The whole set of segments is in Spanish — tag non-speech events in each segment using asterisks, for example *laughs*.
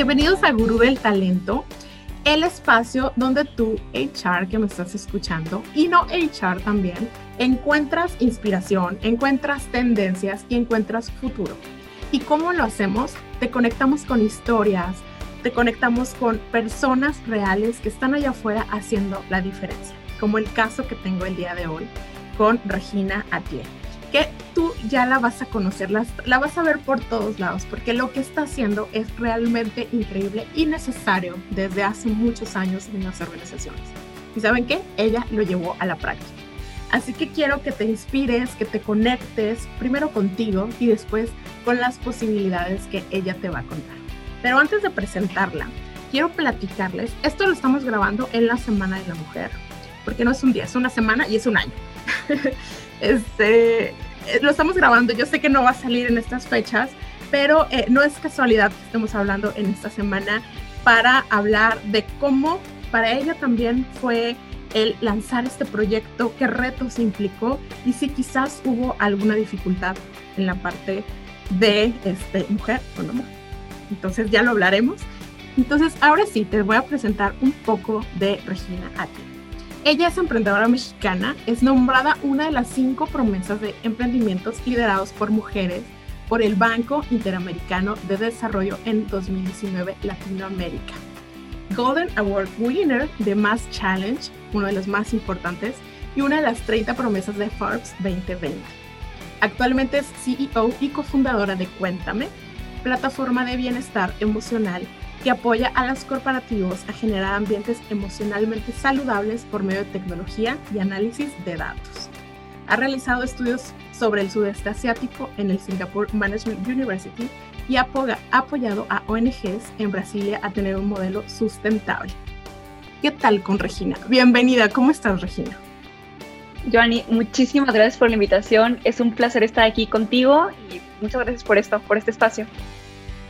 bienvenidos a Gurú del Talento, el espacio donde tú, HR, que me estás escuchando, y no HR también, encuentras inspiración, encuentras tendencias y encuentras futuro. ¿Y cómo lo hacemos? Te conectamos con historias, te conectamos con personas reales que están allá afuera haciendo la diferencia, como el caso que tengo el día de hoy con Regina Atier, que tú ya la vas a conocer, la, la vas a ver por todos lados, porque lo que está haciendo es realmente increíble y necesario desde hace muchos años en las organizaciones. ¿Y saben qué? Ella lo llevó a la práctica. Así que quiero que te inspires, que te conectes primero contigo y después con las posibilidades que ella te va a contar. Pero antes de presentarla, quiero platicarles, esto lo estamos grabando en la Semana de la Mujer, porque no es un día, es una semana y es un año. *laughs* este, eh, lo estamos grabando, yo sé que no va a salir en estas fechas, pero eh, no es casualidad que estemos hablando en esta semana para hablar de cómo para ella también fue el lanzar este proyecto, qué retos implicó y si quizás hubo alguna dificultad en la parte de este, mujer o no. Entonces ya lo hablaremos. Entonces ahora sí, te voy a presentar un poco de Regina Ati. Ella es emprendedora mexicana, es nombrada una de las cinco promesas de emprendimientos liderados por mujeres por el Banco Interamericano de Desarrollo en 2019 Latinoamérica. Golden Award Winner de Mass Challenge, uno de los más importantes, y una de las 30 promesas de Forbes 2020. Actualmente es CEO y cofundadora de Cuéntame, plataforma de bienestar emocional que apoya a los corporativos a generar ambientes emocionalmente saludables por medio de tecnología y análisis de datos. Ha realizado estudios sobre el sudeste asiático en el Singapore Management University y ha apoyado a ONGs en Brasilia a tener un modelo sustentable. ¿Qué tal con Regina? Bienvenida, ¿cómo estás Regina? Joanny, muchísimas gracias por la invitación. Es un placer estar aquí contigo y muchas gracias por esto, por este espacio.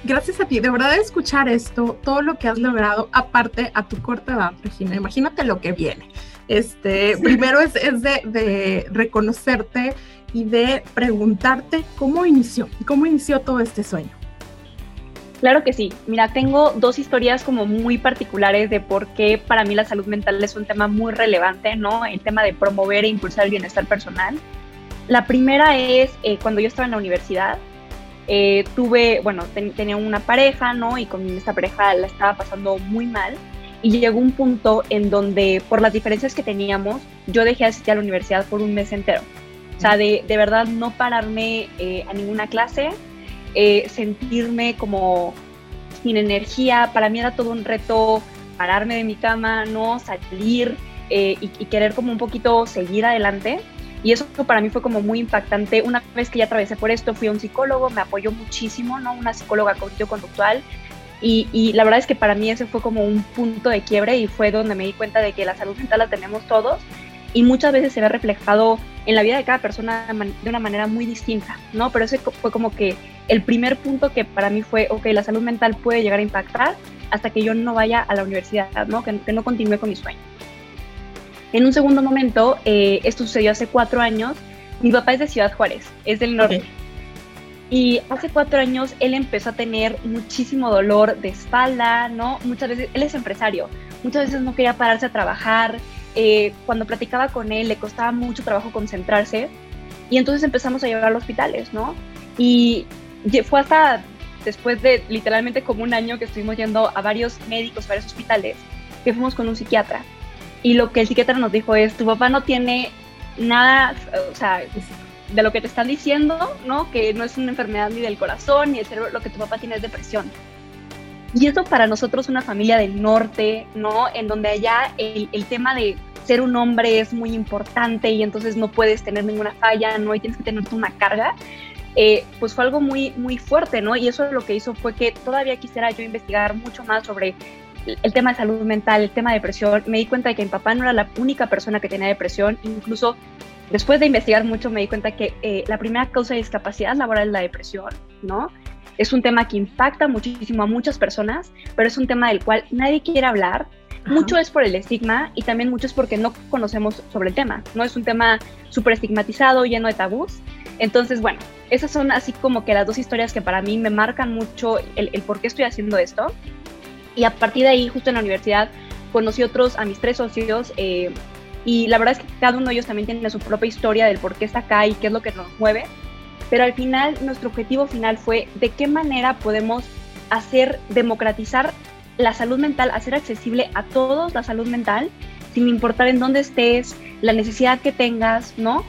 Gracias a ti, de verdad escuchar esto, todo lo que has logrado, aparte a tu corta edad, Regina, imagínate lo que viene. Este, primero es, es de, de, reconocerte y de preguntarte cómo inició, cómo inició todo este sueño. Claro que sí. Mira, tengo dos historias como muy particulares de por qué para mí la salud mental es un tema muy relevante, ¿no? El tema de promover e impulsar el bienestar personal. La primera es eh, cuando yo estaba en la universidad, eh, tuve, bueno, tenía una pareja, ¿no? Y con esta pareja la estaba pasando muy mal. Y llegó un punto en donde, por las diferencias que teníamos, yo dejé de asistir a la universidad por un mes entero. O sea, de, de verdad no pararme eh, a ninguna clase, eh, sentirme como sin energía. Para mí era todo un reto pararme de mi cama, no salir eh, y, y, querer como un poquito seguir adelante. Y eso para mí fue como muy impactante. Una vez que ya atravesé por esto, fui a un psicólogo, me apoyó muchísimo, ¿no? Una psicóloga cognitivo-conductual. Y, y, la verdad es que para mí ese fue como un punto de quiebre y fue donde me di cuenta de que la salud mental la tenemos todos y muchas veces se ve reflejado en la vida de cada persona de una manera muy distinta, ¿no? Pero ese fue como que el primer punto que para mí fue, ok, la salud mental puede llegar a impactar hasta que yo no vaya a la universidad, ¿no? Que, que no continúe con mi sueño. En un segundo momento, eh, esto sucedió hace cuatro años, mi papá es de Ciudad Juárez, es del norte. Okay. Y hace cuatro años él empezó a tener muchísimo dolor de espalda, ¿no? Muchas veces, él es empresario, muchas veces no quería pararse a trabajar, eh, cuando platicaba con él le costaba mucho trabajo concentrarse y entonces empezamos a llevar a hospitales, ¿no? Y fue hasta después de literalmente como un año que estuvimos yendo a varios médicos, varios hospitales, que fuimos con un psiquiatra. Y lo que el psiquiatra nos dijo es, tu papá no tiene nada, o sea, de lo que te están diciendo, ¿no? Que no es una enfermedad ni del corazón ni del cerebro, lo que tu papá tiene es depresión. Y eso para nosotros, una familia del norte, ¿no? En donde allá el, el, tema de ser un hombre es muy importante y entonces no puedes tener ninguna falla, ¿no? Y tienes que tener una carga. Eh, pues fue algo muy, muy fuerte, ¿no? Y eso lo que hizo fue que todavía quisiera yo investigar mucho más sobre el tema de salud mental, el tema de depresión. Me di cuenta de que mi papá no era la única persona que tenía depresión, incluso después de investigar mucho me di cuenta que eh, la primera causa de discapacidad laboral es la depresión, ¿no? Es un tema que impacta muchísimo a muchas personas, pero es un tema del cual nadie quiere hablar. Ajá. Mucho es por el estigma y también mucho es porque no conocemos sobre el tema. No es un tema súper estigmatizado, lleno de tabús. Entonces, bueno, esas son así como que las dos historias que para mí me marcan mucho el, el por qué estoy haciendo esto. Y a partir de ahí, justo en la universidad, conocí otros, a mis tres socios, eh, y la verdad es que cada uno de ellos también tiene su propia historia del por qué está acá y qué es lo que nos mueve. Pero al final, nuestro objetivo final fue de qué manera podemos hacer, democratizar la salud mental, hacer accesible a todos la salud mental, sin importar en dónde estés, la necesidad que tengas, ¿no?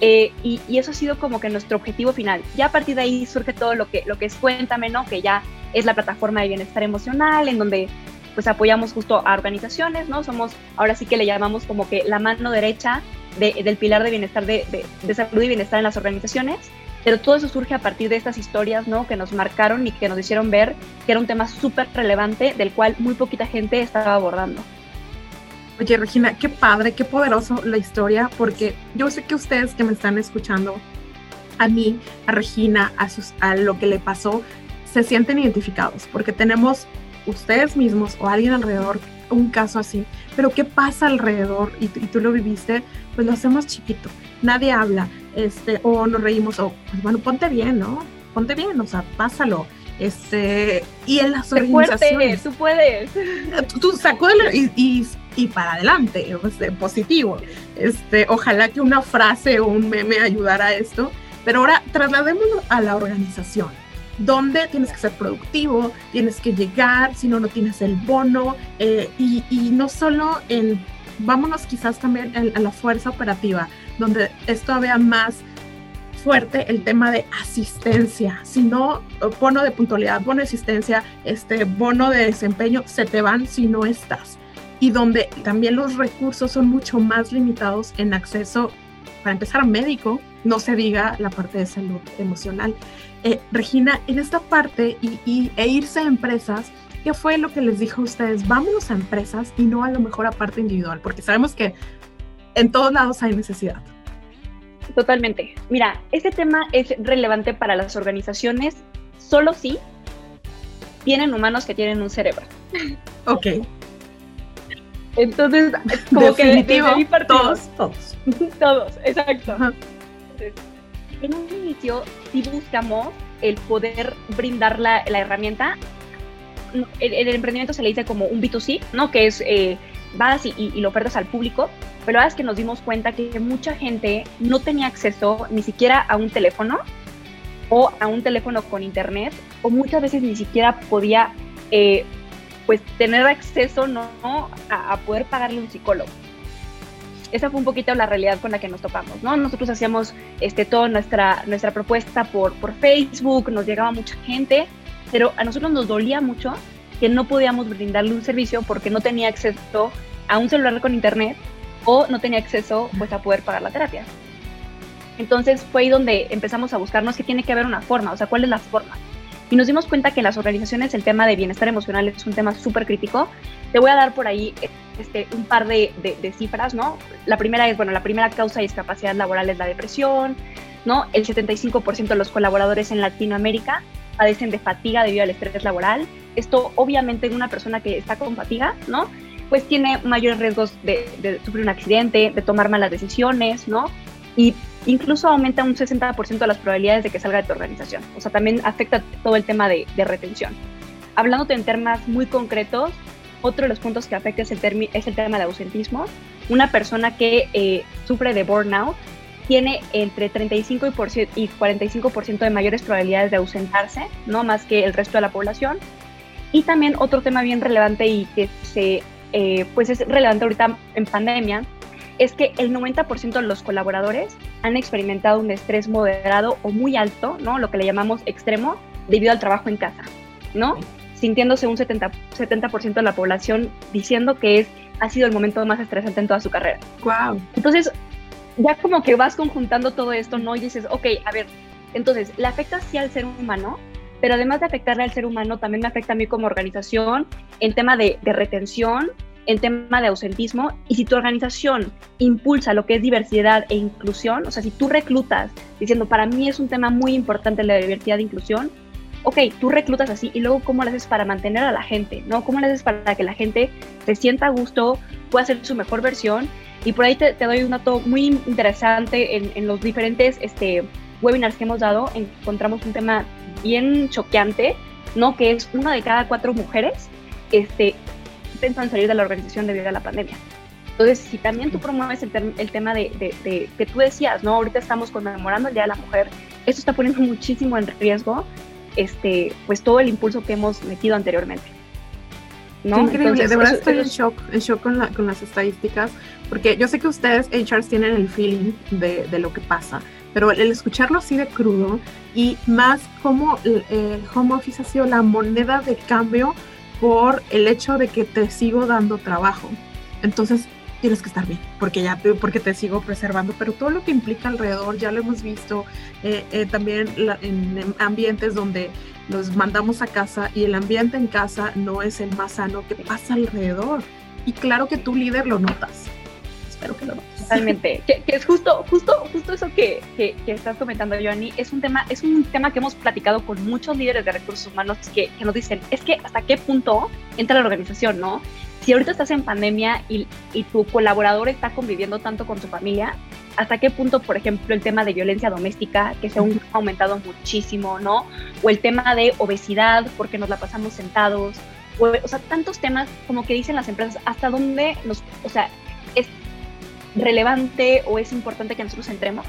Eh, y, eso ha sido como que nuestro objetivo final. Ya a partir de ahí surge todo lo que, lo que es Cuéntame, ¿no? Que ya es la plataforma de bienestar emocional, en donde pues apoyamos justo a organizaciones, ¿no? Somos, ahora sí que le llamamos como que la mano derecha del pilar de bienestar, de, de, salud y bienestar en las organizaciones, pero todo eso surge a partir de estas historias, ¿no? Que nos marcaron y que nos hicieron ver que era un tema súper relevante del cual muy poquita gente estaba abordando. Oye, Regina, qué padre, qué poderoso la historia, porque yo sé que ustedes que me están escuchando, a mí, a Regina, a, sus, a lo que le pasó, se sienten identificados, porque tenemos ustedes mismos o alguien alrededor un caso así, pero ¿qué pasa alrededor? Y, tú lo viviste, pues lo hacemos chiquito, nadie habla, este, o nos reímos, o pues bueno, ponte bien, ¿no? Ponte bien, o sea, pásalo. Este, y en las organizaciones. tú puedes. *laughs* Tú, sacó y, y, y, para adelante, positivo. Este, ojalá que una frase o un meme ayudara a esto, pero ahora trasladémoslo a la organización donde tienes que ser productivo, tienes que llegar, si no, no tienes el bono, eh, y, no solo en, vámonos quizás también a la fuerza operativa, donde es todavía más fuerte el tema de asistencia, si no, bono de puntualidad, bono de asistencia, este bono de desempeño, se te van si no estás. Y donde también los recursos son mucho más limitados en acceso, para empezar, médico, no se diga la parte de salud emocional. Eh, Regina, en esta parte y, e irse a empresas, ¿qué fue lo que les dijo a ustedes? Vámonos a empresas y no a lo mejor a parte individual, porque sabemos que en todos lados hay necesidad. Totalmente. Mira, este tema es relevante para las organizaciones solo si tienen humanos que tienen un cerebro. Ok. Entonces, *laughs* como Definitivo, que todos, todos. *laughs* todos, exacto en un inicio sí buscamos el poder brindar la, herramienta. En, el emprendimiento se le dice como un B2C, ¿no? Que es, eh, vas y, y, lo ofertas al público, pero la verdad es que nos dimos cuenta que mucha gente no tenía acceso ni siquiera a un teléfono o a un teléfono con internet, o muchas veces ni siquiera podía eh, pues tener acceso ¿no? A, poder pagarle un psicólogo esa fue un poquito la realidad con la que nos topamos, ¿no? Nosotros hacíamos este, toda nuestra, nuestra propuesta por, por Facebook, nos llegaba mucha gente, pero a nosotros nos dolía mucho que no podíamos brindarle un servicio porque no tenía acceso a un celular con internet o no tenía acceso pues, a poder pagar la terapia. Entonces fue ahí donde empezamos a buscarnos que tiene que haber una forma, o sea, ¿cuál es la forma? Y nos dimos cuenta que en las organizaciones el tema de bienestar emocional es un tema súper crítico. Te voy a dar por ahí este, un par de, cifras, ¿no? La primera es, bueno, la primera causa de discapacidad laboral es la depresión, ¿no? El 75% de los colaboradores en Latinoamérica padecen de fatiga debido al estrés laboral. Esto obviamente en una persona que está con fatiga, ¿no? Pues tiene mayores riesgos de, de sufrir un accidente, de tomar malas decisiones, ¿no? Y incluso aumenta un 60% las probabilidades de que salga de tu organización. O sea, también afecta todo el tema de, retención. Hablándote en términos muy concretos, otro de los puntos que afecta es el, tema de ausentismo. Una persona que eh, sufre de burnout tiene entre 35 y 45% de mayores probabilidades de ausentarse, no más que el resto de la población. Y también otro tema bien relevante y que se, eh, pues es relevante ahorita en pandemia es que el 90% de los colaboradores han experimentado un estrés moderado o muy alto, ¿no? Lo que le llamamos extremo, debido al trabajo en casa, ¿no? Sintiéndose un 70%, 70 de la población diciendo que es, ha sido el momento más estresante en toda su carrera. Wow. Entonces, ya como que vas conjuntando todo esto, ¿no? Y dices, ok, a ver, entonces, le afecta sí al ser humano, pero además de afectarle al ser humano, también me afecta a mí como organización en tema de, de retención, en tema de ausentismo y si tu organización impulsa lo que es diversidad e inclusión, o sea, si tú reclutas diciendo, para mí es un tema muy importante la diversidad e inclusión, ok, tú reclutas así y luego cómo lo haces para mantener a la gente, ¿no? ¿Cómo lo haces para que la gente se sienta a gusto, pueda hacer su mejor versión? Y por ahí te, doy un dato muy interesante en, en, los diferentes este, webinars que hemos dado, encontramos un tema bien choqueante, ¿no? Que es una de cada cuatro mujeres este, pensan salir de la organización debido a la pandemia. Entonces, si también tú promueves el, tema de, de, que tú decías, ¿no? Ahorita estamos conmemorando el Día de la Mujer, esto está poniendo muchísimo en riesgo, este, pues todo el impulso que hemos metido anteriormente. ¿no? increíble, de verdad estoy en shock, en shock con, la, con, las estadísticas, porque yo sé que ustedes, HRs, tienen el feeling de, de, lo que pasa, pero el escucharlo así de crudo y más como el, el home office ha sido la moneda de cambio por el hecho de que te sigo dando trabajo. Entonces, tienes que estar bien, porque ya porque te sigo preservando, pero todo lo que implica alrededor ya lo hemos visto eh, eh, también en, ambientes donde nos mandamos a casa y el ambiente en casa no es el más sano que pasa alrededor. Y claro que tu líder lo notas. Espero que lo notes. Totalmente. *laughs* que, es justo, justo, justo eso que, que, estás comentando, Joanny, es un tema, es un tema que hemos platicado con muchos líderes de recursos humanos que, que nos dicen, es que hasta qué punto entra la organización, ¿no? si ahorita estás en pandemia y, tu colaborador está conviviendo tanto con su familia, ¿hasta qué punto, por ejemplo, el tema de violencia doméstica, que se ha aumentado muchísimo, ¿no? O el tema de obesidad, porque nos la pasamos sentados, o, o sea, tantos temas como que dicen las empresas, ¿hasta dónde nos, o sea, es relevante o es importante que nosotros entremos?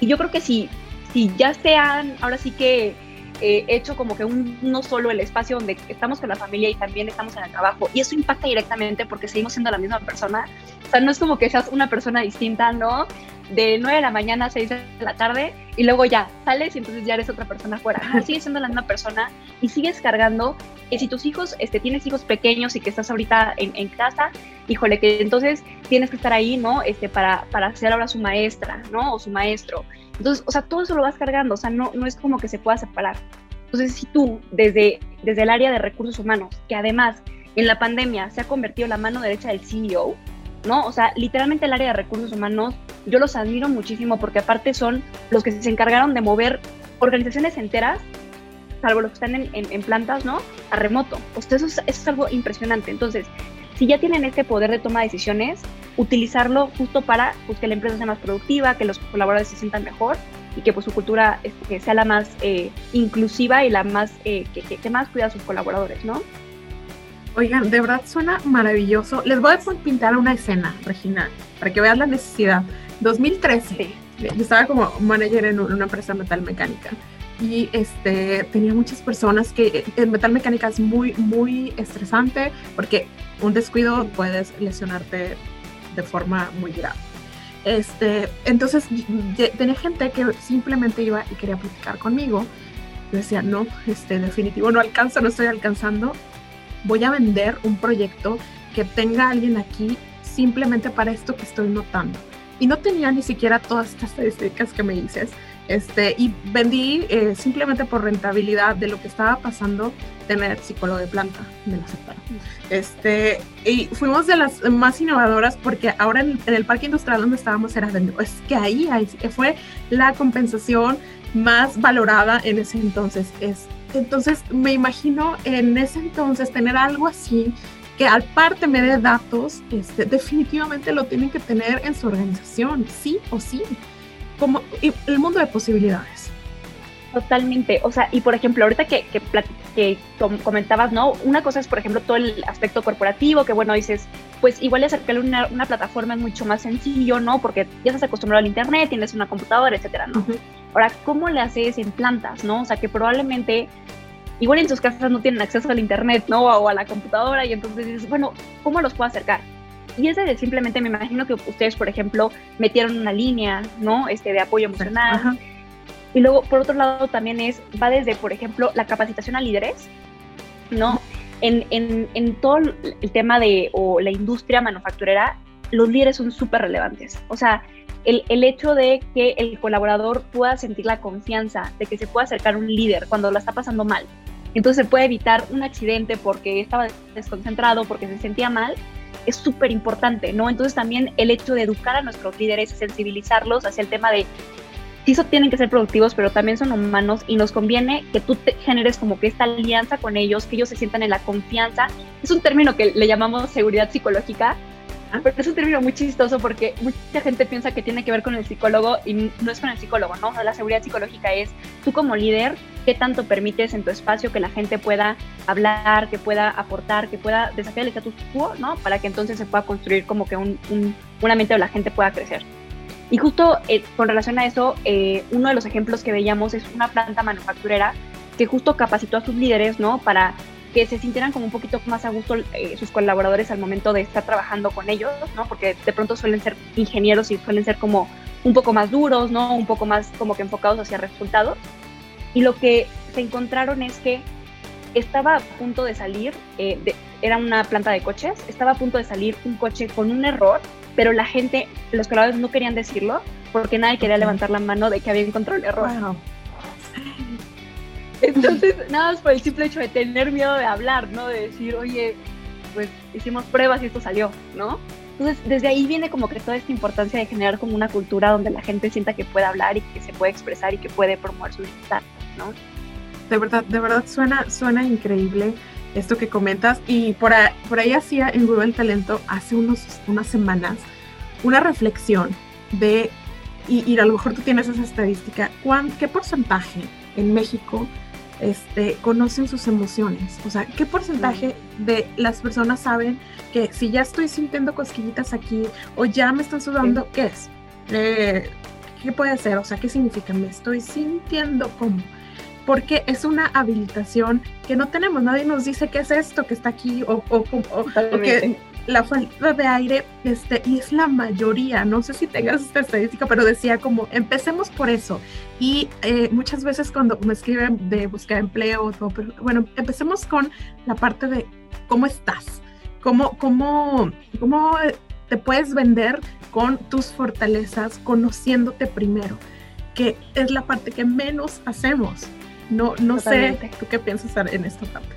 Y yo creo que si, si ya sean, ahora sí que eh, hecho como que un, no solo el espacio donde estamos con la familia y también estamos en el trabajo. Y eso impacta directamente porque seguimos siendo la misma persona. O sea, no es como que seas una persona distinta, ¿no? De 9 de la mañana a 6 de la tarde y luego ya sales y entonces ya eres otra persona afuera. No, sigues siendo la misma persona y sigues cargando que si tus hijos, este, tienes hijos pequeños y que estás ahorita en, en casa, híjole, que entonces tienes que estar ahí, ¿no? Este, para, para ser ahora su maestra, ¿no? O su maestro. Entonces, o sea, todo eso lo vas cargando, o sea, no, no es como que se pueda separar. Entonces, si tú, desde, desde el área de recursos humanos, que además en la pandemia se ha convertido la mano derecha del CEO, ¿no? O sea, literalmente el área de recursos humanos, yo los admiro muchísimo porque aparte son los que se encargaron de mover organizaciones enteras, salvo los que están en, en, plantas, ¿no? A remoto. O sea, eso es, eso es algo impresionante. Entonces, si ya tienen este poder de toma de decisiones, utilizarlo justo para pues, que la empresa sea más productiva, que los colaboradores se sientan mejor y que pues, su cultura este, sea la más eh, inclusiva y la más eh, que, más cuida a sus colaboradores, ¿no? Oigan, de verdad suena maravilloso. Les voy a pintar una escena, Regina, para que vean la necesidad. 2013, yo estaba como manager en una empresa metal mecánica y este, tenía muchas personas que en metal mecánica es muy, muy estresante porque un descuido puedes lesionarte de forma muy grave. Este, entonces tenía gente que simplemente iba y quería platicar conmigo. Yo decía, no, este, definitivo, no alcanzo, no estoy alcanzando. Voy a vender un proyecto que tenga alguien aquí simplemente para esto que estoy notando. Y no tenía ni siquiera todas estas estadísticas que me dices. Este, y vendí eh, simplemente por rentabilidad de lo que estaba pasando tener psicólogo de planta, me lo aceptaron. Este, y fuimos de las más innovadoras porque ahora en, el parque industrial donde estábamos era de, es que ahí, ahí fue la compensación más valorada en ese entonces. Es, entonces me imagino en ese entonces tener algo así que al parte me dé datos, este, definitivamente lo tienen que tener en su organización, sí o sí como el mundo de posibilidades. Totalmente, o sea, y por ejemplo, ahorita que, que, que, comentabas, ¿no? Una cosa es, por ejemplo, todo el aspecto corporativo, que bueno, dices, pues igual acercarle una, una plataforma es mucho más sencillo, ¿no? Porque ya estás acostumbrado al Internet, tienes una computadora, etcétera, ¿no? Ahora, ¿cómo le haces en plantas, ¿no? O sea, que probablemente igual en sus casas no tienen acceso al Internet, ¿no? O a la computadora, y entonces dices, bueno, ¿cómo los puedo acercar? Y es de simplemente, me imagino que ustedes, por ejemplo, metieron una línea, ¿no? Este, de apoyo emocional. Y luego, por otro lado, también es, va desde, por ejemplo, la capacitación a líderes, ¿no? En, en, en todo el tema de, o la industria manufacturera, los líderes son súper relevantes. O sea, el, el, hecho de que el colaborador pueda sentir la confianza de que se pueda acercar a un líder cuando la está pasando mal. Entonces se puede evitar un accidente porque estaba desconcentrado, porque se sentía mal, es súper importante, ¿no? Entonces también el hecho de educar a nuestros líderes, sensibilizarlos hacia el tema de sí tienen que ser productivos, pero también son humanos y nos conviene que tú te generes como que esta alianza con ellos, que ellos se sientan en la confianza. Es un término que le llamamos seguridad psicológica, Pero es un término muy chistoso porque mucha gente piensa que tiene que ver con el psicólogo y no es con el psicólogo, ¿no? la seguridad psicológica es tú como líder, qué tanto permites en tu espacio que la gente pueda hablar, que pueda aportar, que pueda desafiar el status quo, ¿no? Para que entonces se pueda construir como que un, un, un ambiente donde la gente pueda crecer. Y justo eh, con relación a eso, eh, uno de los ejemplos que veíamos es una planta manufacturera que justo capacitó a sus líderes, ¿no? Para que se sintieran como un poquito más a gusto eh, sus colaboradores al momento de estar trabajando con ellos, ¿no? Porque de pronto suelen ser ingenieros y suelen ser como un poco más duros, ¿no? Un poco más como que enfocados hacia resultados. Y lo que se encontraron es que estaba a punto de salir, era una planta de coches, estaba a punto de salir un coche con un error pero la gente, los colaboradores no querían decirlo porque nadie quería levantar la mano de que había encontrado el error. Entonces, nada más por el simple hecho de tener miedo de hablar, ¿no? De decir, oye, pues hicimos pruebas y esto salió, ¿no? Entonces, desde ahí viene como que toda esta importancia de generar como una cultura donde la gente sienta que puede hablar y que se puede expresar y que puede promover su bienestar, ¿no? De verdad, de verdad suena, suena increíble esto que comentas. Y por ahí, por ahí hacía en Google Talento hace unos, unas semanas una reflexión de, y, a lo mejor tú tienes esa estadística, ¿cuán, ¿qué porcentaje en México este, conocen sus emociones? O sea, ¿qué porcentaje de las personas saben que si ya estoy sintiendo cosquillitas aquí o ya me están sudando, ¿qué es? Eh, ¿Qué puede ser? O sea, ¿qué significa? Me estoy sintiendo como porque es una habilitación que no tenemos. Nadie nos dice qué es esto que está aquí o, o, que la falta de aire, este, y es la mayoría, no sé si tengas esta estadística, pero decía como, empecemos por eso. Y eh, muchas veces cuando me escriben de buscar empleo, bueno, empecemos con la parte de cómo estás, cómo, cómo, cómo te puedes vender con tus fortalezas, conociéndote primero, que es la parte que menos hacemos. No, no sé, ¿tú qué piensas en esta parte?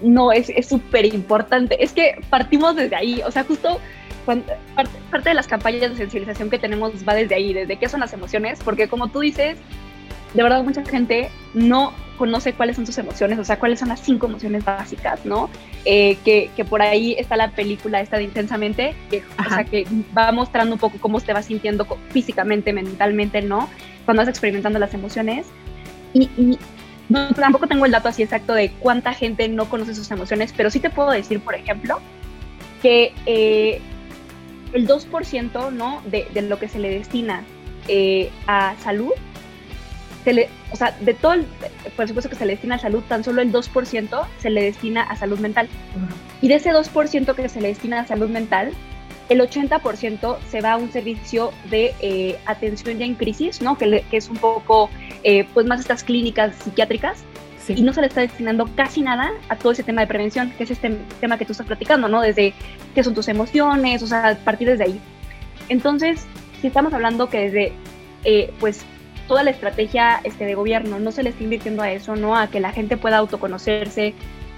No, es súper importante. Es que partimos desde ahí, o sea, justo parte, de las campañas de sensibilización que tenemos va desde ahí, desde qué son las emociones, porque como tú dices, de verdad mucha gente no conoce cuáles son sus emociones, o sea, cuáles son las cinco emociones básicas, ¿no? Eh, que, que, por ahí está la película esta de Intensamente, que, o sea, que va mostrando un poco cómo te vas sintiendo físicamente, mentalmente, ¿no? Cuando vas experimentando las emociones. Y, y, no, tampoco tengo el dato así exacto de cuánta gente no conoce sus emociones, pero sí te puedo decir, por ejemplo, que eh, el 2% ¿no? de, de, lo que se le destina eh, a salud, se le, o sea, de todo el, por supuesto que se le destina a salud, tan solo el 2% se le destina a salud mental. Y de ese 2% que se le destina a salud mental, el 80% se va a un servicio de eh, atención ya en crisis, ¿no? Que, que es un poco, eh, pues más estas clínicas psiquiátricas. Y no se le está destinando casi nada a todo ese tema de prevención, que es este tema que tú estás platicando, ¿no? Desde qué son tus emociones, o sea, partir desde ahí. Entonces, si estamos hablando que desde, eh, pues, toda la estrategia este, de gobierno no se le está invirtiendo a eso, ¿no? A que la gente pueda autoconocerse,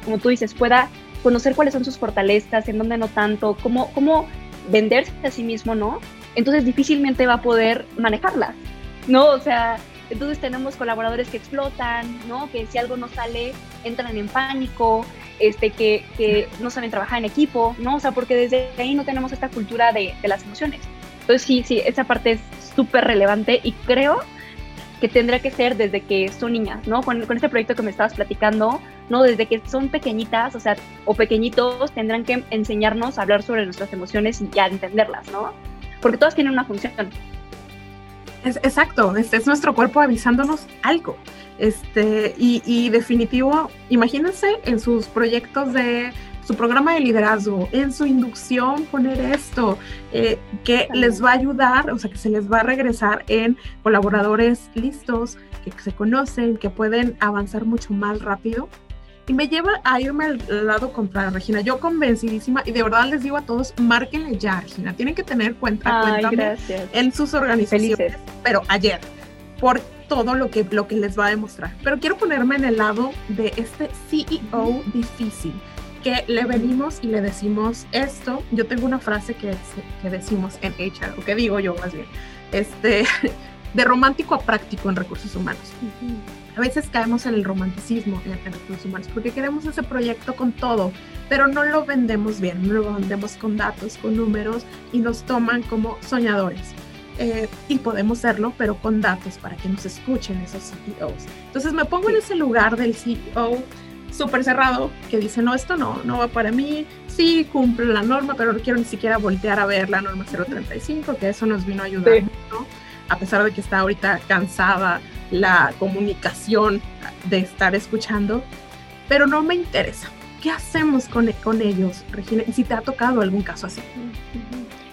como tú dices, pueda conocer cuáles son sus fortalezas, en dónde no tanto, cómo, cómo venderse a sí mismo, ¿no? Entonces difícilmente va a poder manejarlas, ¿no? O sea, entonces tenemos colaboradores que explotan, ¿no? Que si algo no sale, entran en pánico, este, que, que no saben trabajar en equipo, ¿no? O sea, porque desde ahí no tenemos esta cultura de, de las emociones. Entonces sí, sí, esa parte es súper relevante y creo que tendrá que ser desde que son niñas, ¿no? Con, este proyecto que me estabas platicando, ¿no? Desde que son pequeñitas, o sea, o pequeñitos, tendrán que enseñarnos a hablar sobre nuestras emociones y ya entenderlas, ¿no? Porque todas tienen una función. Es, exacto, es nuestro cuerpo avisándonos algo. Este, y definitivo, imagínense en sus proyectos de su programa de liderazgo, en su inducción poner esto, eh, que les va a ayudar, o sea, que se les va a regresar en colaboradores listos, que se conocen, que pueden avanzar mucho más rápido. Y me lleva a irme al lado contra Regina. Yo convencidísima y de verdad les digo a todos, márquenle ya, Regina. Tienen que tener cuenta, cuenta en sus organizaciones, pero ayer, por todo lo que, lo que les va a demostrar. Pero quiero ponerme en el lado de este CEO difícil que le venimos y le decimos esto. Yo tengo una frase que, que decimos en HR, o que digo yo más bien. Este, *laughs* de romántico a práctico en recursos humanos. A veces caemos en el romanticismo en, en, recursos humanos porque queremos ese proyecto con todo, pero no lo vendemos bien, no lo vendemos con datos, con números y nos toman como soñadores. Eh, y podemos serlo, pero con datos para que nos escuchen esos CEOs. Entonces me pongo en ese lugar del CEO súper cerrado que dice, no, esto no, no va para mí, sí cumple la norma, pero no quiero ni siquiera voltear a ver la norma 035, que eso nos vino a ayudar, ¿no? a pesar de que está ahorita cansada la comunicación de estar escuchando, pero no me interesa. ¿Qué hacemos con, con ellos, Regina? Y si te ha tocado algún caso así.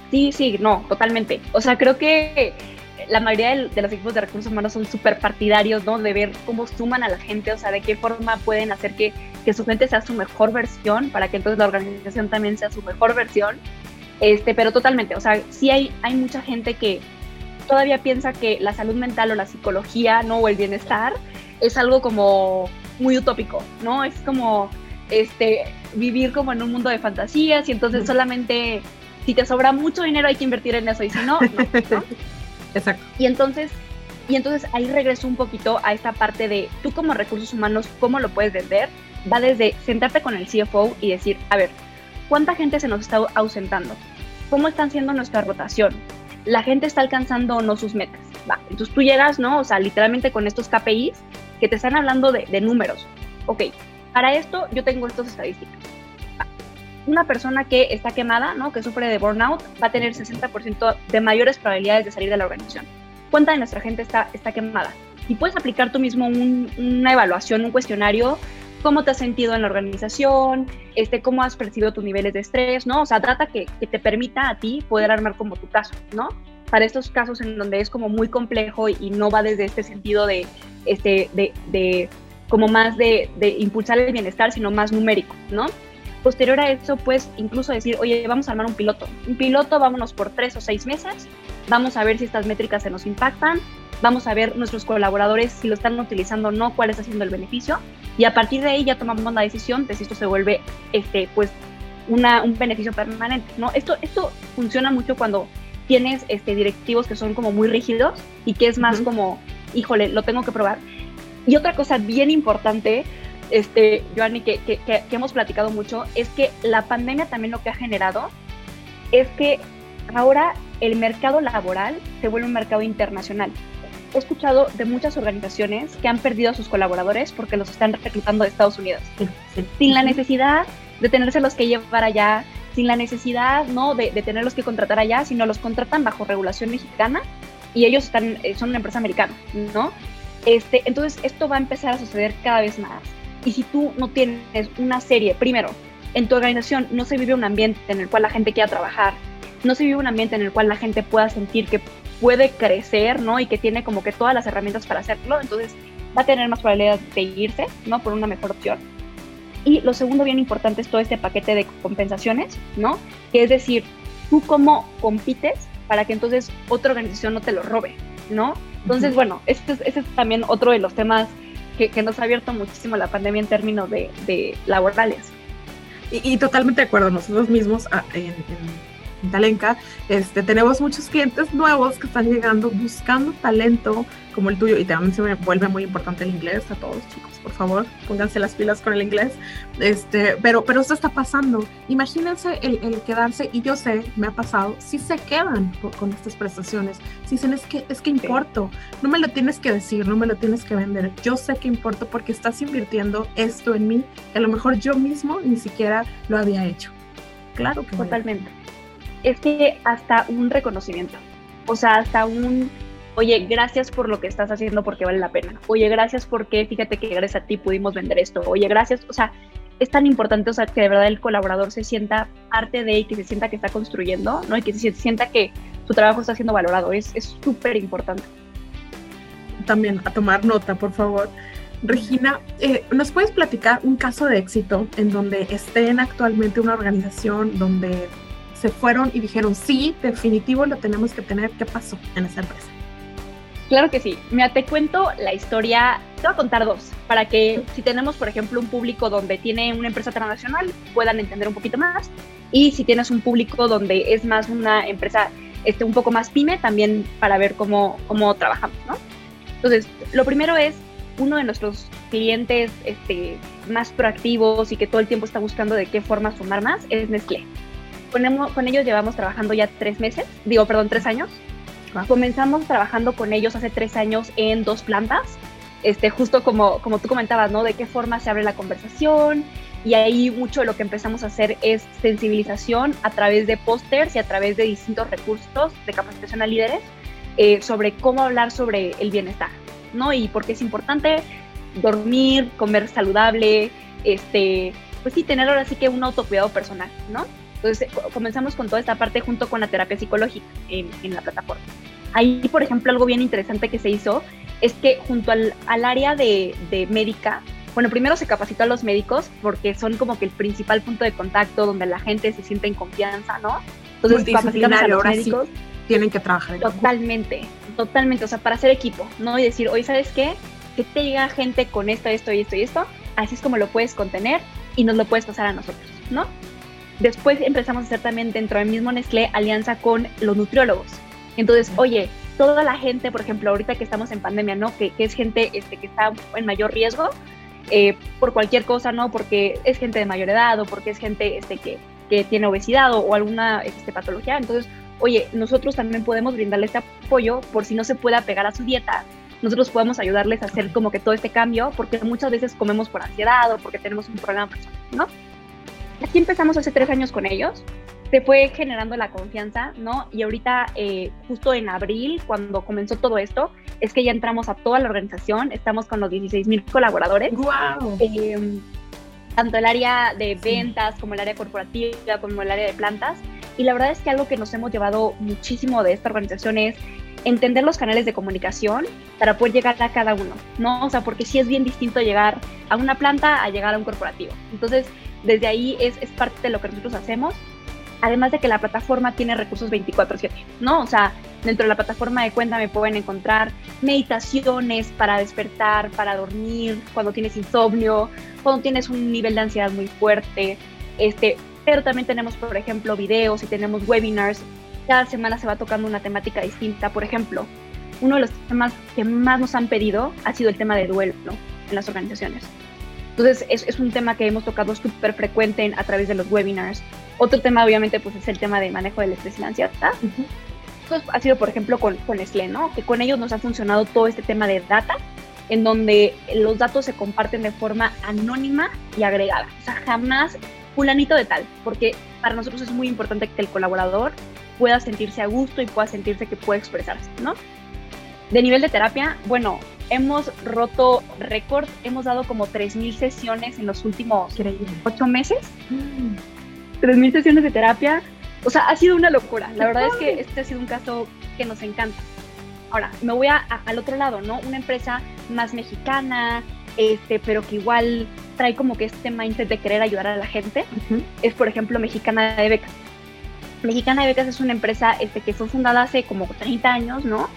Sí, sí, no, totalmente. O sea, creo que la mayoría de, los equipos de recursos humanos son súper partidarios, ¿no? De ver cómo suman a la gente, o sea, de qué forma pueden hacer que, que, su gente sea su mejor versión, para que entonces la organización también sea su mejor versión. Este, pero totalmente, o sea, sí hay, hay mucha gente que todavía piensa que la salud mental o la psicología, ¿no? O el bienestar es algo como muy utópico, ¿no? Es como este, vivir como en un mundo de fantasías y entonces solamente si te sobra mucho dinero hay que invertir en eso y si no, no. *laughs* Exacto. Y entonces, y entonces ahí regreso un poquito a esta parte de tú como recursos humanos, ¿cómo lo puedes vender? Va desde sentarte con el CFO y decir, a ver, ¿cuánta gente se nos está ausentando? ¿Cómo están siendo nuestra rotación? ¿La gente está alcanzando o no sus metas? Va, entonces tú llegas, ¿no? O sea, literalmente con estos KPIs que te están hablando de, de números. Ok, para esto yo tengo estas estadísticas una persona que está quemada, ¿no? que sufre de burnout, va a tener 60% de mayores probabilidades de salir de la organización. ¿Cuánta de nuestra gente está, está quemada? Y puedes aplicar tú mismo una evaluación, un cuestionario, cómo te has sentido en la organización, este, cómo has percibido tus niveles de estrés, ¿no? O sea, trata que, que te permita a ti poder armar como tu caso, ¿no? Para estos casos en donde es como muy complejo y, no va desde este sentido de, este, de, de como más de, de impulsar el bienestar, sino más numérico, ¿no? Posterior a eso, pues incluso decir, oye, vamos a armar un piloto. Un piloto, vámonos por tres o seis meses, vamos a ver si estas métricas se nos impactan, vamos a ver nuestros colaboradores si lo están utilizando o no, cuál está haciendo el beneficio, y a partir de ahí ya tomamos la decisión de si esto se vuelve, este, pues, una, un beneficio permanente, ¿no? Esto, esto funciona mucho cuando tienes este, directivos que son como muy rígidos y que es más como, híjole, lo tengo que probar. Y otra cosa bien importante este, Joanny, que, que, que, hemos platicado mucho, es que la pandemia también lo que ha generado es que ahora el mercado laboral se vuelve un mercado internacional. He escuchado de muchas organizaciones que han perdido a sus colaboradores porque los están reclutando de Estados Unidos, sin la necesidad de tenerse que llevar allá, sin la necesidad ¿no? de, de tenerlos que contratar allá, sino los contratan bajo regulación mexicana y ellos están, eh, son una empresa americana, ¿no? Este, entonces esto va a empezar a suceder cada vez más. Y si tú no tienes una serie, primero, en tu organización no se vive un ambiente en el cual la gente quiera trabajar, no se vive un ambiente en el cual la gente pueda sentir que puede crecer, ¿no? Y que tiene como que todas las herramientas para hacerlo, entonces va a tener más probabilidad de irse, ¿no? Por una mejor opción. Y lo segundo bien importante es todo este paquete de compensaciones, ¿no? Que es decir, tú cómo compites para que entonces otra organización no te lo robe, ¿no? Entonces, bueno, este es, este es también otro de los temas que, nos ha abierto muchísimo la pandemia en términos de, laborales. Y, totalmente de acuerdo, nosotros mismos ah, en, en Talenca, este, tenemos muchos clientes nuevos que están llegando buscando talento como el tuyo y también se me vuelve muy importante el inglés a todos chicos, por favor, pónganse las pilas con el inglés, este, pero, pero esto está pasando, imagínense el, el quedarse y yo sé, me ha pasado, si se quedan con, estas prestaciones, si dicen es que, es que importo, no me lo tienes que decir, no me lo tienes que vender, yo sé que importo porque estás invirtiendo esto en mí, que a lo mejor yo mismo ni siquiera lo había hecho. Claro que totalmente. Es que hasta un reconocimiento, o sea, hasta un oye, gracias por lo que estás haciendo porque vale la pena. Oye, gracias porque fíjate que gracias a ti pudimos vender esto. Oye, gracias, o sea, es tan importante, o sea, que de verdad el colaborador se sienta parte de y que se sienta que está construyendo, ¿no? Y que se sienta que su trabajo está siendo valorado. Es súper importante. También a tomar nota, por favor. Regina, eh, ¿nos puedes platicar un caso de éxito en donde estén actualmente una organización donde se fueron y dijeron, sí, definitivo lo tenemos que tener? ¿Qué pasó en esa empresa? Claro que sí. Mira, te cuento la historia, te voy a contar dos, para que si tenemos, por ejemplo, un público donde tiene una empresa transnacional, puedan entender un poquito más. Y si tienes un público donde es más una empresa este, un poco más pyme también para ver cómo, cómo trabajamos, ¿no? Entonces, lo primero es uno de nuestros clientes este, más proactivos y que todo el tiempo está buscando de qué forma sumar más es Nestlé. Con, con ellos llevamos trabajando ya tres meses, digo, perdón, tres años. Comenzamos trabajando con ellos hace tres años en dos plantas, este, justo como, como tú comentabas, ¿no? De qué forma se abre la conversación, y ahí mucho de lo que empezamos a hacer es sensibilización a través de pósters y a través de distintos recursos de capacitación a líderes eh, sobre cómo hablar sobre el bienestar, ¿no? Y por qué es importante dormir, comer saludable, este, pues sí, tener ahora sí que un autocuidado personal, ¿no? Entonces comenzamos con toda esta parte junto con la terapia psicológica en, en la plataforma. Ahí, por ejemplo, algo bien interesante que se hizo es que junto al, al área de, de médica, bueno, primero se capacitó a los médicos porque son como que el principal punto de contacto donde la gente se siente en confianza, ¿no? Entonces capacitamos a los médicos. tienen que trabajar. En totalmente, totalmente, o sea, para hacer equipo, ¿no? Y decir, oye, ¿sabes qué? Que te llega gente con esto, esto y esto y esto, así es como lo puedes contener y nos lo puedes pasar a nosotros, ¿no? Después empezamos a hacer también dentro del mismo Nestlé alianza con los nutriólogos. Entonces, oye, toda la gente, por ejemplo, ahorita que estamos en pandemia, ¿no? Que, que es gente este, que está en mayor riesgo, eh, por cualquier cosa, ¿no? Porque es gente de mayor edad o porque es gente este, que, que tiene obesidad o, alguna este, patología. Entonces, oye, nosotros también podemos brindarle este apoyo por si no se puede apegar a su dieta. Nosotros podemos ayudarles a hacer como que todo este cambio, porque muchas veces comemos por ansiedad o porque tenemos un problema personal, ¿no? Aquí empezamos hace tres años con ellos se fue generando la confianza, ¿no? Y ahorita, eh, justo en abril, cuando comenzó todo esto, es que ya entramos a toda la organización, estamos con los 16 mil colaboradores. ¡Wow! Eh, tanto el área de ventas como el área corporativa, como el área de plantas. Y la verdad es que algo que nos hemos llevado muchísimo de esta organización es entender los canales de comunicación para poder llegar a cada uno, ¿no? O sea, porque sí es bien distinto llegar a una planta a llegar a un corporativo. Entonces, desde ahí es, parte de lo que nosotros hacemos además de que la plataforma tiene recursos 24/7, ¿no? O sea, dentro de la plataforma de cuenta me pueden encontrar meditaciones para despertar, para dormir, cuando tienes insomnio, cuando tienes un nivel de ansiedad muy fuerte, este, pero también tenemos, por ejemplo, videos y tenemos webinars. Cada semana se va tocando una temática distinta. Por ejemplo, uno de los temas que más nos han pedido ha sido el tema de duelo en las organizaciones. Entonces, es, es un tema que hemos tocado súper frecuente a través de los webinars. Otro tema, obviamente, pues es el tema de manejo del estrés y la ansiedad. Pues ha sido, por ejemplo, con, con Nestlé, ¿no? Que con ellos nos ha funcionado todo este tema de data, en donde los datos se comparten de forma anónima y agregada. O sea, jamás fulanito de tal, porque para nosotros es muy importante que el colaborador pueda sentirse a gusto y pueda sentirse que puede expresarse, ¿no? De nivel de terapia, bueno, hemos roto récord, hemos dado como 3.000 sesiones en los últimos 8 meses. Mm. 3.000 sesiones de terapia. O sea, ha sido una locura. La verdad es que este ha sido un caso que nos encanta. Ahora, me voy a, al otro lado, ¿no? Una empresa más mexicana, este, pero que igual trae como que este mindset de querer ayudar a la gente. Es, por ejemplo, Mexicana de Becas. Mexicana de Becas es una empresa este, que fue fundada hace como 30 años, ¿no?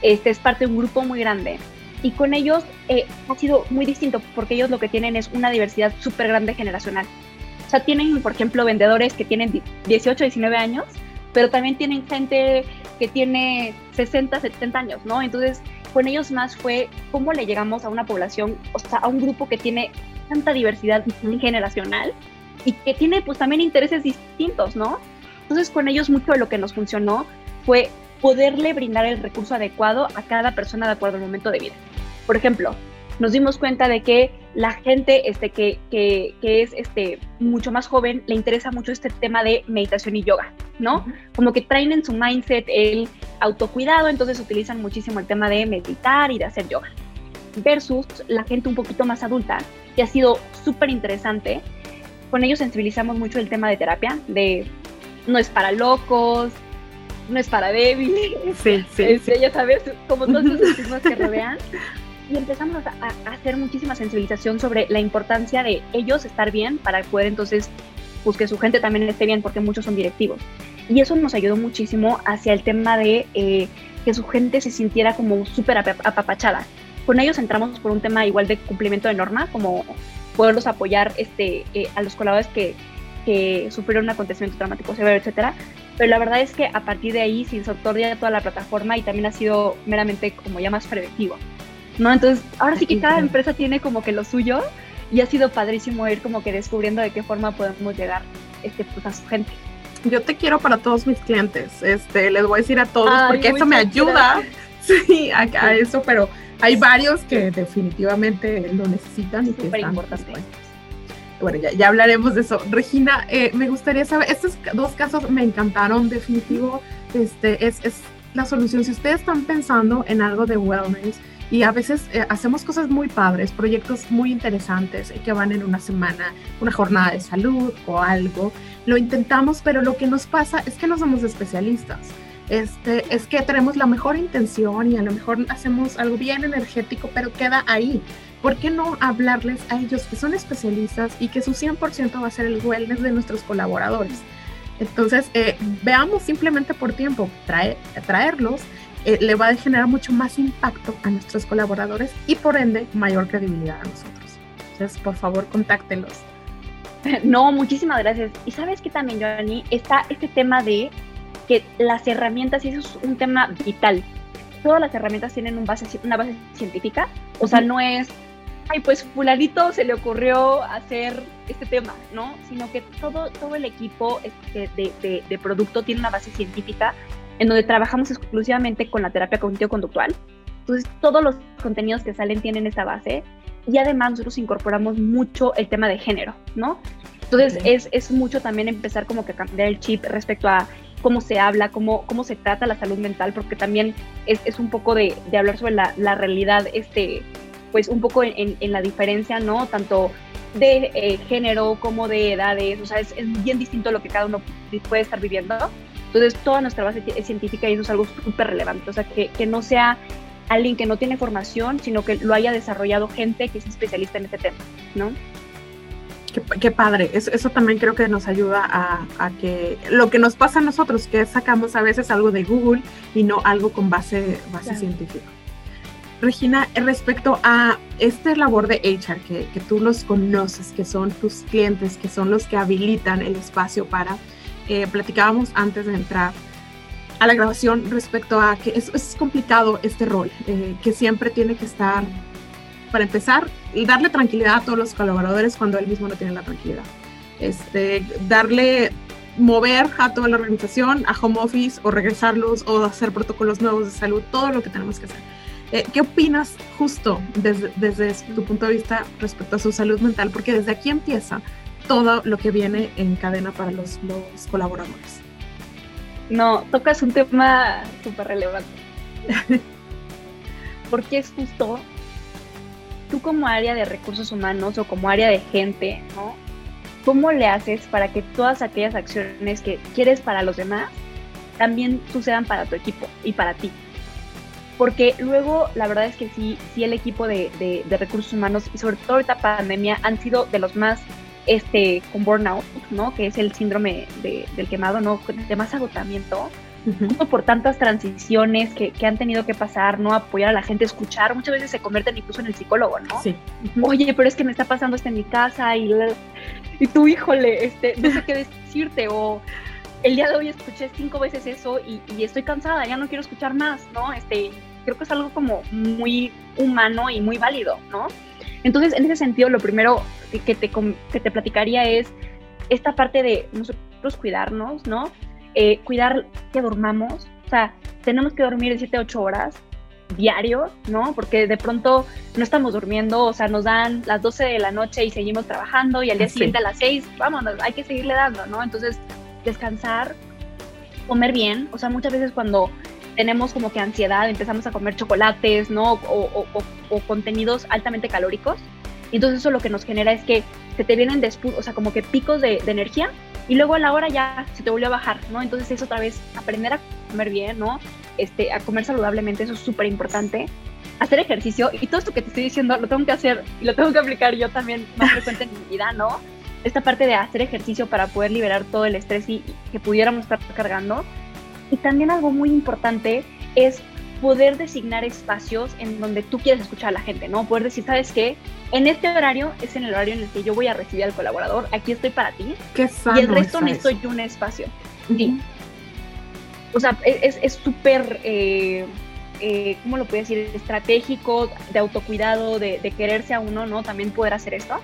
Este, es parte de un grupo muy grande. Y con ellos eh, ha sido muy distinto porque ellos lo que tienen es una diversidad súper grande generacional. O sea, tienen, por ejemplo, vendedores que tienen 18, 19 años, pero también tienen gente que tiene 60, 70 años, ¿no? Entonces, con ellos más fue cómo le llegamos a una población, o sea, a un grupo que tiene tanta diversidad generacional y que tiene pues también intereses distintos, ¿no? Entonces, con ellos mucho de lo que nos funcionó fue poderle brindar el recurso adecuado a cada persona de acuerdo al momento de vida. Por ejemplo, nos dimos cuenta de que la gente este, que, que, que, es este, mucho más joven le interesa mucho este tema de meditación y yoga, ¿no? Como que traen en su mindset el autocuidado, entonces utilizan muchísimo el tema de meditar y de hacer yoga. Versus la gente un poquito más adulta, que ha sido súper interesante. Con ellos sensibilizamos mucho el tema de terapia, de no es para locos, no es para débiles. Sí, sí. Este, Ya sabes, como todos los *laughs* estigmas que rodean y empezamos a, hacer muchísima sensibilización sobre la importancia de ellos estar bien para poder entonces pues que su gente también esté bien porque muchos son directivos. Y eso nos ayudó muchísimo hacia el tema de eh, que su gente se sintiera como súper apapachada. Con ellos entramos por un tema igual de cumplimiento de norma, como poderlos apoyar este, eh, a los colaboradores que, que sufrieron un acontecimiento traumático severo, etcétera. Pero la verdad es que a partir de ahí se insertó ya toda la plataforma y también ha sido meramente como ya más preventivo, ¿no? Entonces, ahora sí que cada empresa tiene como que lo suyo y ha sido padrísimo ir como que descubriendo de qué forma podemos llegar este, pues, a su gente. Yo te quiero para todos mis clientes, este, les voy a decir a todos porque eso me ayuda, *laughs* sí, a, eso, pero hay varios que definitivamente lo necesitan y que están importante. Bueno, ya, ya, hablaremos de eso. Regina, eh, me gustaría saber, estos dos casos me encantaron, definitivo, este, es, es la solución. Si ustedes están pensando en algo de wellness, y a veces eh, hacemos cosas muy padres, proyectos muy interesantes que van en una semana, una jornada de salud o algo. Lo intentamos, pero lo que nos pasa es que no somos especialistas. Este, es que tenemos la mejor intención y a lo mejor hacemos algo bien energético, pero queda ahí. ¿Por qué no hablarles a ellos que son especialistas y que su 100% va a ser el wellness de nuestros colaboradores? Entonces, eh, veamos simplemente por tiempo, trae, traerlos eh, le va a generar mucho más impacto a nuestros colaboradores y por ende mayor credibilidad a nosotros. Entonces, por favor, contáctelos. *laughs* No, muchísimas gracias. Y sabes que también, Joanny, está este tema de que las herramientas, y eso es un tema vital. Todas las herramientas tienen un base, una base científica, o sea, no es, ay, pues fulanito se le ocurrió hacer este tema, ¿no? Sino que todo, todo el equipo este, de, de, de producto tiene una base científica en donde trabajamos exclusivamente con la terapia cognitivo-conductual. Entonces, todos los contenidos que salen tienen esa base y además nosotros incorporamos mucho el tema de género, ¿no? Entonces, es, es, mucho también empezar como que a cambiar el chip respecto a cómo se habla, cómo, cómo se trata la salud mental, porque también es, es un poco de, hablar sobre la, la, realidad, este, pues un poco en, en, la diferencia, ¿no? Tanto de eh, género como de edades, o sea, es, es bien distinto lo que cada uno puede estar viviendo. Entonces, toda nuestra base es científica y eso es algo súper relevante. O sea, que, que, no sea alguien que no tiene formación, sino que lo haya desarrollado gente que es especialista en este tema, ¿no? Qué, qué padre. Eso, eso, también creo que nos ayuda a, a, que lo que nos pasa a nosotros, que sacamos a veces algo de Google y no algo con base, base claro. científica. Regina, respecto a esta labor de HR, que, que tú los conoces, que son tus clientes, que son los que habilitan el espacio para eh, platicábamos antes de entrar a la grabación respecto a que es, es complicado este rol, eh, que siempre tiene que estar, para empezar, darle tranquilidad a todos los colaboradores cuando él mismo no tiene la tranquilidad. Este, darle, mover a toda la organización a home office o regresarlos o hacer protocolos nuevos de salud, todo lo que tenemos que hacer. Eh, ¿Qué opinas justo desde, desde tu punto de vista respecto a su salud mental? Porque desde aquí empieza todo lo que viene en cadena para los, los colaboradores. No, tocas un tema súper relevante. *laughs* Porque es justo tú como área de recursos humanos o como área de gente, ¿no? ¿Cómo le haces para que todas aquellas acciones que quieres para los demás también sucedan para tu equipo y para ti? Porque luego la verdad es que sí, sí el equipo de, de, recursos humanos y sobre todo esta pandemia han sido de los más este, con burnout, ¿no? Que es el síndrome de, del quemado, ¿no? De más agotamiento, uh -huh. por tantas transiciones que, que, han tenido que pasar, ¿no? Apoyar a la gente, escuchar, muchas veces se convierten incluso en el psicólogo, ¿no? Sí. Uh -huh. Oye, pero es que me está pasando esto en mi casa y, y tú, híjole, este, no sé qué decirte, o el día de hoy escuché cinco veces eso y, y estoy cansada, ya no quiero escuchar más, ¿no? Este, creo que es algo como muy humano y muy válido, ¿no? Entonces, en ese sentido, lo primero que te, que te platicaría es esta parte de nosotros cuidarnos, ¿no? Eh, cuidar que dormamos, o sea, tenemos que dormir de 7 a 8 horas diario, ¿no? Porque de pronto no estamos durmiendo, o sea, nos dan las 12 de la noche y seguimos trabajando y al día sí. siguiente a las 6, vámonos, hay que seguirle dando, ¿no? Entonces, descansar, comer bien, o sea, muchas veces cuando tenemos como que ansiedad, empezamos a comer chocolates, ¿no? O, o, o, o contenidos altamente calóricos. Y entonces eso lo que nos genera es que se te vienen después, o sea, como que picos de, de, energía y luego a la hora ya se te volvió a bajar, ¿no? Entonces es otra vez aprender a comer bien, ¿no? Este, a comer saludablemente, eso es súper importante. Hacer ejercicio y todo esto que te estoy diciendo lo tengo que hacer y lo tengo que aplicar yo también más frecuente en mi vida, ¿no? Esta parte de hacer ejercicio para poder liberar todo el estrés y, y que pudiéramos estar cargando y también algo muy importante es poder designar espacios en donde tú quieres escuchar a la gente, ¿no? Poder decir, ¿sabes qué? En este horario es en el horario en el que yo voy a recibir al colaborador, aquí estoy para ti. Qué y el resto necesito yo un espacio. Sí. o sea, es súper, eh, eh, ¿cómo lo puedo decir? Estratégico, de autocuidado, de, de, quererse a uno, ¿no? También poder hacer esto.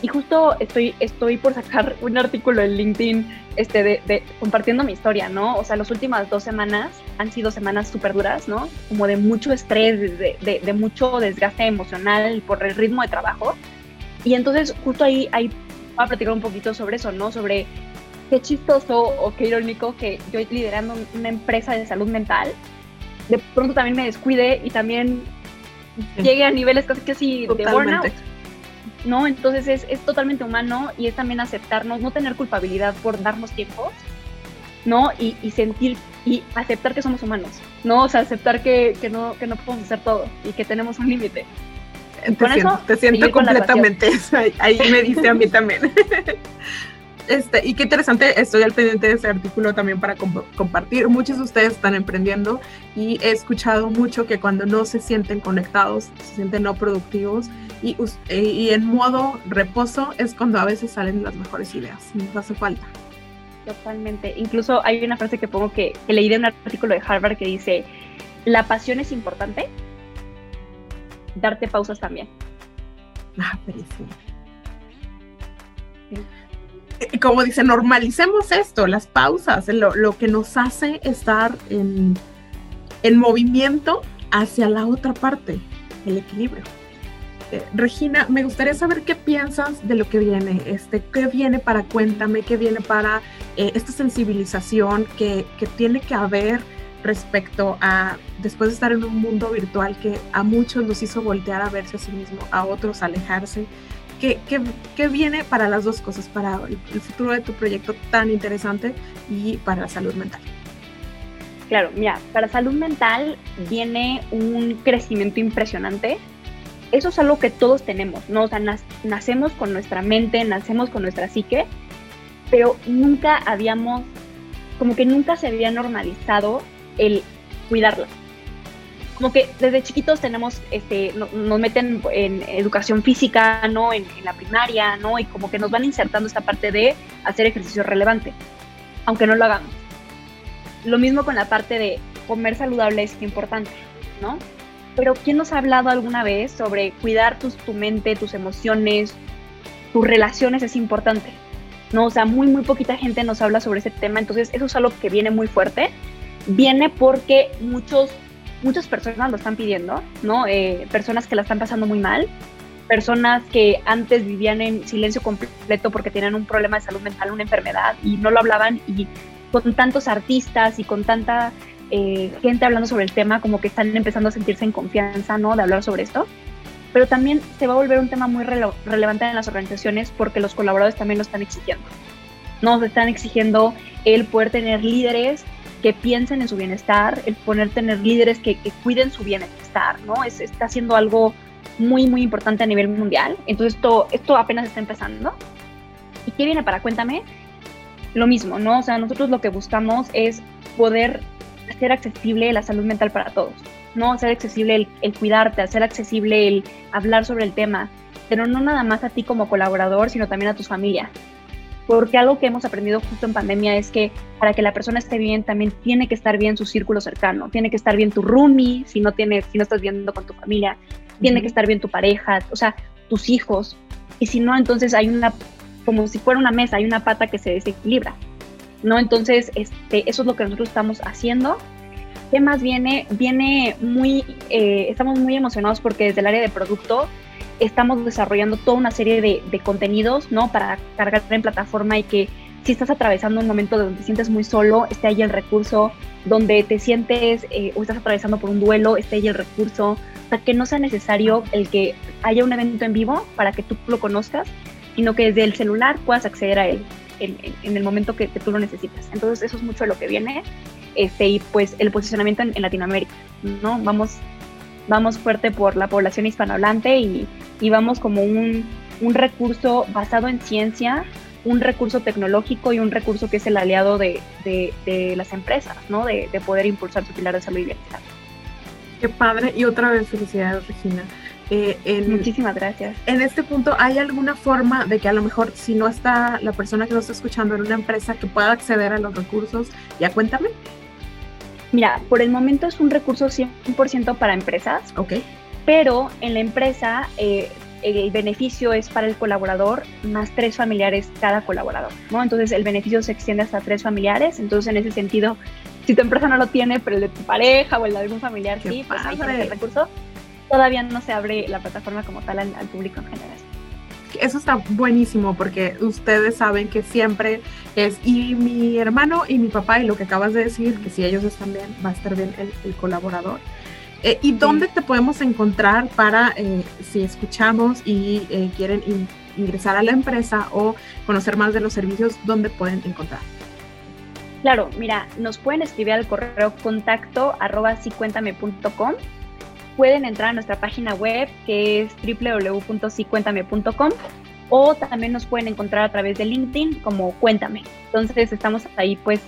Y justo estoy, estoy por sacar *laughs* un artículo en LinkedIn este, de, de compartiendo mi historia, ¿no? O sea, las últimas dos semanas han sido semanas súper duras, ¿no? Como de mucho estrés, de, de, mucho desgaste emocional por el ritmo de trabajo. Y entonces justo ahí, ahí voy a platicar un poquito sobre eso, ¿no? Sobre qué chistoso o qué irónico que yo liderando una empresa de salud mental, de pronto también me descuide y también llegue a niveles casi así de burnout. ¿No? Entonces es, es, totalmente humano y es también aceptarnos, no tener culpabilidad por darnos tiempo, ¿no? Y, y, sentir y aceptar que somos humanos, ¿no? O sea, aceptar que, que, no, que no podemos hacer todo y que tenemos un límite. Te siento, eso, te siento completamente eso. Ahí me dice a mí también. *laughs* Este, y qué interesante, estoy al pendiente de ese artículo también para compartir. Muchos de ustedes están emprendiendo y he escuchado mucho que cuando no se sienten conectados, se sienten no productivos y, y en modo reposo es cuando a veces salen las mejores ideas. Nos hace falta. Totalmente. Incluso hay una frase que pongo que, que leí de un artículo de Harvard que dice, la pasión es importante, darte pausas también. Ah, buenísimo. *laughs* Como dice, normalicemos esto, las pausas, lo, lo que nos hace estar en, en, movimiento hacia la otra parte, el equilibrio. Eh, Regina, me gustaría saber qué piensas de lo que viene, este, qué viene para Cuéntame, qué viene para eh, esta sensibilización que, que tiene que haber respecto a, después de estar en un mundo virtual que a muchos los hizo voltear a verse a sí mismo, a otros alejarse. ¿Qué, viene para las dos cosas, para el, futuro de tu proyecto tan interesante y para la salud mental? Claro, mira, para salud mental viene un crecimiento impresionante. Eso es algo que todos tenemos, ¿no? O sea, nacemos con nuestra mente, nacemos con nuestra psique, pero nunca habíamos, como que nunca se había normalizado el cuidarla como que desde chiquitos tenemos, este, nos meten en educación física, ¿no? En, la primaria, ¿no? Y como que nos van insertando esta parte de hacer ejercicio relevante, aunque no lo hagamos. Lo mismo con la parte de comer saludable es importante, ¿no? Pero ¿quién nos ha hablado alguna vez sobre cuidar tus, tu mente, tus emociones, tus relaciones es importante? ¿No? O sea, muy, muy poquita gente nos habla sobre ese tema, entonces eso es algo que viene muy fuerte. Viene porque muchos muchas personas lo están pidiendo, ¿no? Eh, personas que la están pasando muy mal, personas que antes vivían en silencio completo porque tenían un problema de salud mental, una enfermedad y no lo hablaban y con tantos artistas y con tanta eh, gente hablando sobre el tema, como que están empezando a sentirse en confianza, ¿no? De hablar sobre esto. Pero también se va a volver un tema muy relevante en las organizaciones porque los colaboradores también lo están exigiendo. Nos están exigiendo el poder tener líderes que piensen en su bienestar, el poner tener líderes que, cuiden su bienestar, ¿no? Es, está haciendo algo muy, muy importante a nivel mundial. Entonces esto, esto apenas está empezando. ¿Y qué viene para Cuéntame? Lo mismo, ¿no? O sea, nosotros lo que buscamos es poder hacer accesible la salud mental para todos, ¿no? Hacer accesible el, el cuidarte, hacer accesible el hablar sobre el tema, pero no nada más a ti como colaborador, sino también a tu familia, porque algo que hemos aprendido justo en pandemia es que para que la persona esté bien también tiene que estar bien su círculo cercano, tiene que estar bien tu roomie, si no tienes, si no estás viendo con tu familia, tiene que estar bien tu pareja, o sea, tus hijos, y si no, entonces hay una, como si fuera una mesa, hay una pata que se desequilibra, ¿no? Entonces, este, eso es lo que nosotros estamos haciendo. ¿Qué más viene? Viene muy, eh, estamos muy emocionados porque desde el área de producto estamos desarrollando toda una serie de, contenidos, ¿no? Para cargar en plataforma y que si estás atravesando un momento donde te sientes muy solo, esté ahí el recurso, donde te sientes eh, o estás atravesando por un duelo, esté ahí el recurso, o sea, que no sea necesario el que haya un evento en vivo para que tú lo conozcas, sino que desde el celular puedas acceder a él en, el momento que, tú lo necesitas. Entonces eso es mucho de lo que viene, este, y pues el posicionamiento en, en Latinoamérica, ¿no? Vamos vamos fuerte por la población hispanohablante y, y vamos como un, un, recurso basado en ciencia, un recurso tecnológico y un recurso que es el aliado de, de, las empresas, ¿no? De, de, poder impulsar su pilar de salud y bienestar. Qué padre y otra vez felicidades Regina. Eh, en, Muchísimas gracias. En este punto, ¿hay alguna forma de que a lo mejor si no está la persona que nos está escuchando en una empresa que pueda acceder a los recursos? Ya cuéntame. Mira, por el momento es un recurso 100% para empresas. Ok. Pero en la empresa eh, el beneficio es para el colaborador más tres familiares cada colaborador, ¿no? Entonces el beneficio se extiende hasta tres familiares, entonces en ese sentido, si tu empresa no lo tiene, pero el de tu pareja o el de algún familiar sí, pues ahí el recurso, todavía no se abre la plataforma como tal al, público en general. Eso está buenísimo porque ustedes saben que siempre es y mi hermano y mi papá y lo que acabas de decir, que si ellos están bien, va a estar bien el colaborador. Eh, ¿Y dónde te podemos encontrar para eh, si escuchamos y eh, quieren ingresar a la empresa o conocer más de los servicios, dónde pueden encontrar? Claro, mira, nos pueden escribir al correo contacto arroba sicuéntame.com. Pueden entrar a nuestra página web que es www.sicuéntame.com o también nos pueden encontrar a través de LinkedIn como Cuéntame. Entonces estamos ahí pues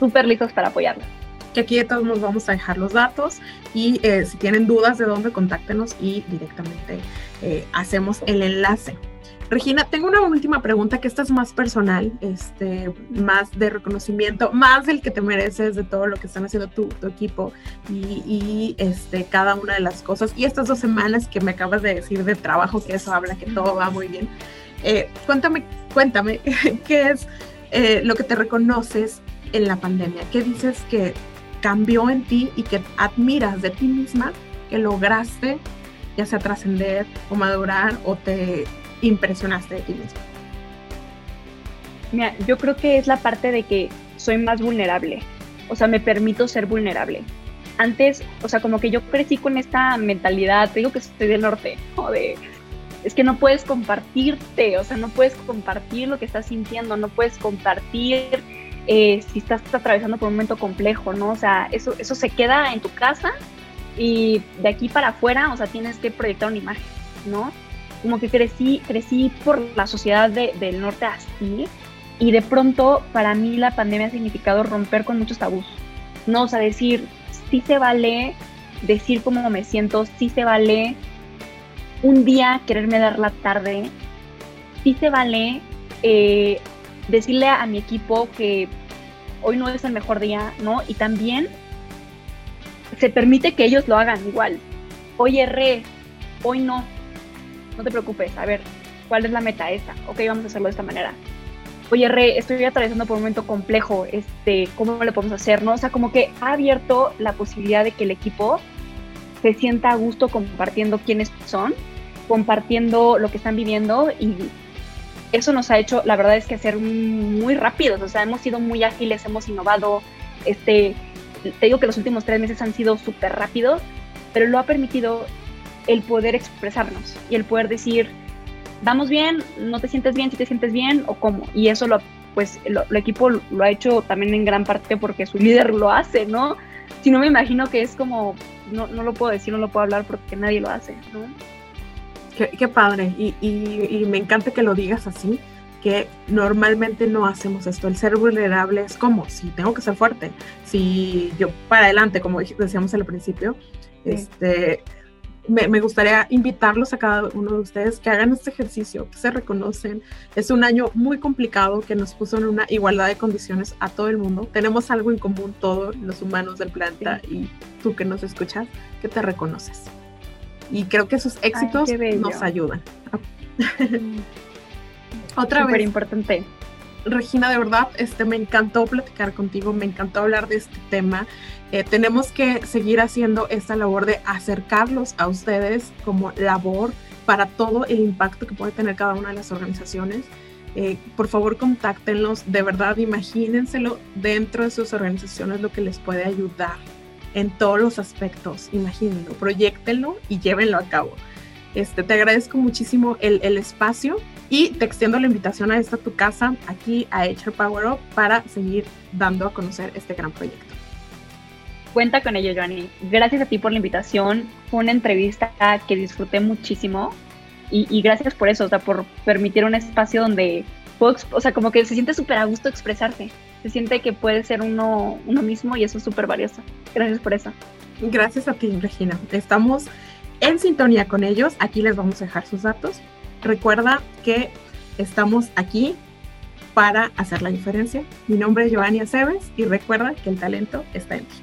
súper listos para apoyarlos que aquí de todos nos vamos a dejar los datos y eh, si tienen dudas de dónde, contáctenos y directamente eh, hacemos el enlace. Regina, tengo una última pregunta que esta es más personal, este, más de reconocimiento, más del que te mereces de todo lo que están haciendo tu, equipo y, este, cada una de las cosas. Y estas dos semanas que me acabas de decir de trabajo, que eso habla que todo va muy bien. Eh, cuéntame, cuéntame, *laughs* ¿qué es lo que te reconoces en la pandemia? ¿Qué dices que cambió en ti y que admiras de ti misma que lograste ya sea trascender o madurar o te impresionaste de ti misma? Mira, yo creo que es la parte de que soy más vulnerable, o sea, me permito ser vulnerable. Antes, o sea, como que yo crecí con esta mentalidad, te digo que estoy del norte, o de, es que no puedes compartirte, o sea, no puedes compartir lo que estás sintiendo, no puedes compartir eh, si estás atravesando por un momento complejo, ¿no? O sea, eso, eso se queda en tu casa y de aquí para afuera, o sea, tienes que proyectar una imagen, ¿no? Como que crecí, crecí por la sociedad del norte así y de pronto para mí la pandemia ha significado romper con muchos tabús, ¿no? O sea, decir, sí se vale decir cómo me siento, sí se vale un día quererme dar la tarde, sí se vale eh, decirle a mi equipo que hoy no es el mejor día, ¿no? Y también se permite que ellos lo hagan igual. Hoy erré, hoy no. No te preocupes, a ver, ¿cuál es la meta esta? Ok, vamos a hacerlo de esta manera. Oye, Re, estoy atravesando por un momento complejo, este, ¿cómo le podemos hacer? ¿no? O sea, como que ha abierto la posibilidad de que el equipo se sienta a gusto compartiendo quiénes son, compartiendo lo que están viviendo y eso nos ha hecho, la verdad es que ser muy rápidos, o sea, hemos sido muy ágiles, hemos innovado, este, te digo que los últimos tres meses han sido súper rápidos, pero lo ha permitido el poder expresarnos y el poder decir, vamos bien, no te sientes bien, si te sientes bien o cómo. Y eso lo, pues, el equipo lo ha hecho también en gran parte porque su líder lo hace, ¿no? Si no me imagino que es como, no, no lo puedo decir, no lo puedo hablar porque nadie lo hace, ¿no? Qué, padre. Y, me encanta que lo digas así, que normalmente no hacemos esto. El ser vulnerable es como, si tengo que ser fuerte, si yo para adelante, como decíamos al principio, este, me, gustaría invitarlos a cada uno de ustedes que hagan este ejercicio, que se reconocen. Es un año muy complicado que nos puso en una igualdad de condiciones a todo el mundo. Tenemos algo en común todos los humanos del planeta y tú que nos escuchas, que te reconoces y creo que esos éxitos nos ayudan. *laughs* Otra Súper vez. importante. Regina, de verdad, este, me encantó platicar contigo, me encantó hablar de este tema. Eh, tenemos que seguir haciendo esta labor de acercarlos a ustedes como labor para todo el impacto que puede tener cada una de las organizaciones. Eh, por favor, contáctenlos, de verdad, imagínenselo dentro de sus organizaciones lo que les puede ayudar en todos los aspectos. Imagínenlo, proyectenlo y llévenlo a cabo. Este, te agradezco muchísimo el, el, espacio y te extiendo la invitación a esta tu casa, aquí a HR Power Up, para seguir dando a conocer este gran proyecto. Cuenta con ello, Joanny. Gracias a ti por la invitación. Fue una entrevista que disfruté muchísimo y, y gracias por eso, o sea, por permitir un espacio donde, o sea, como que se siente súper a gusto expresarse se siente que puede ser uno, uno mismo y eso es súper valioso. Gracias por eso. Gracias a ti, Regina. Estamos en sintonía con ellos. Aquí les vamos a dejar sus datos. Recuerda que estamos aquí para hacer la diferencia. Mi nombre es Giovanni Aceves y recuerda que el talento está en ti.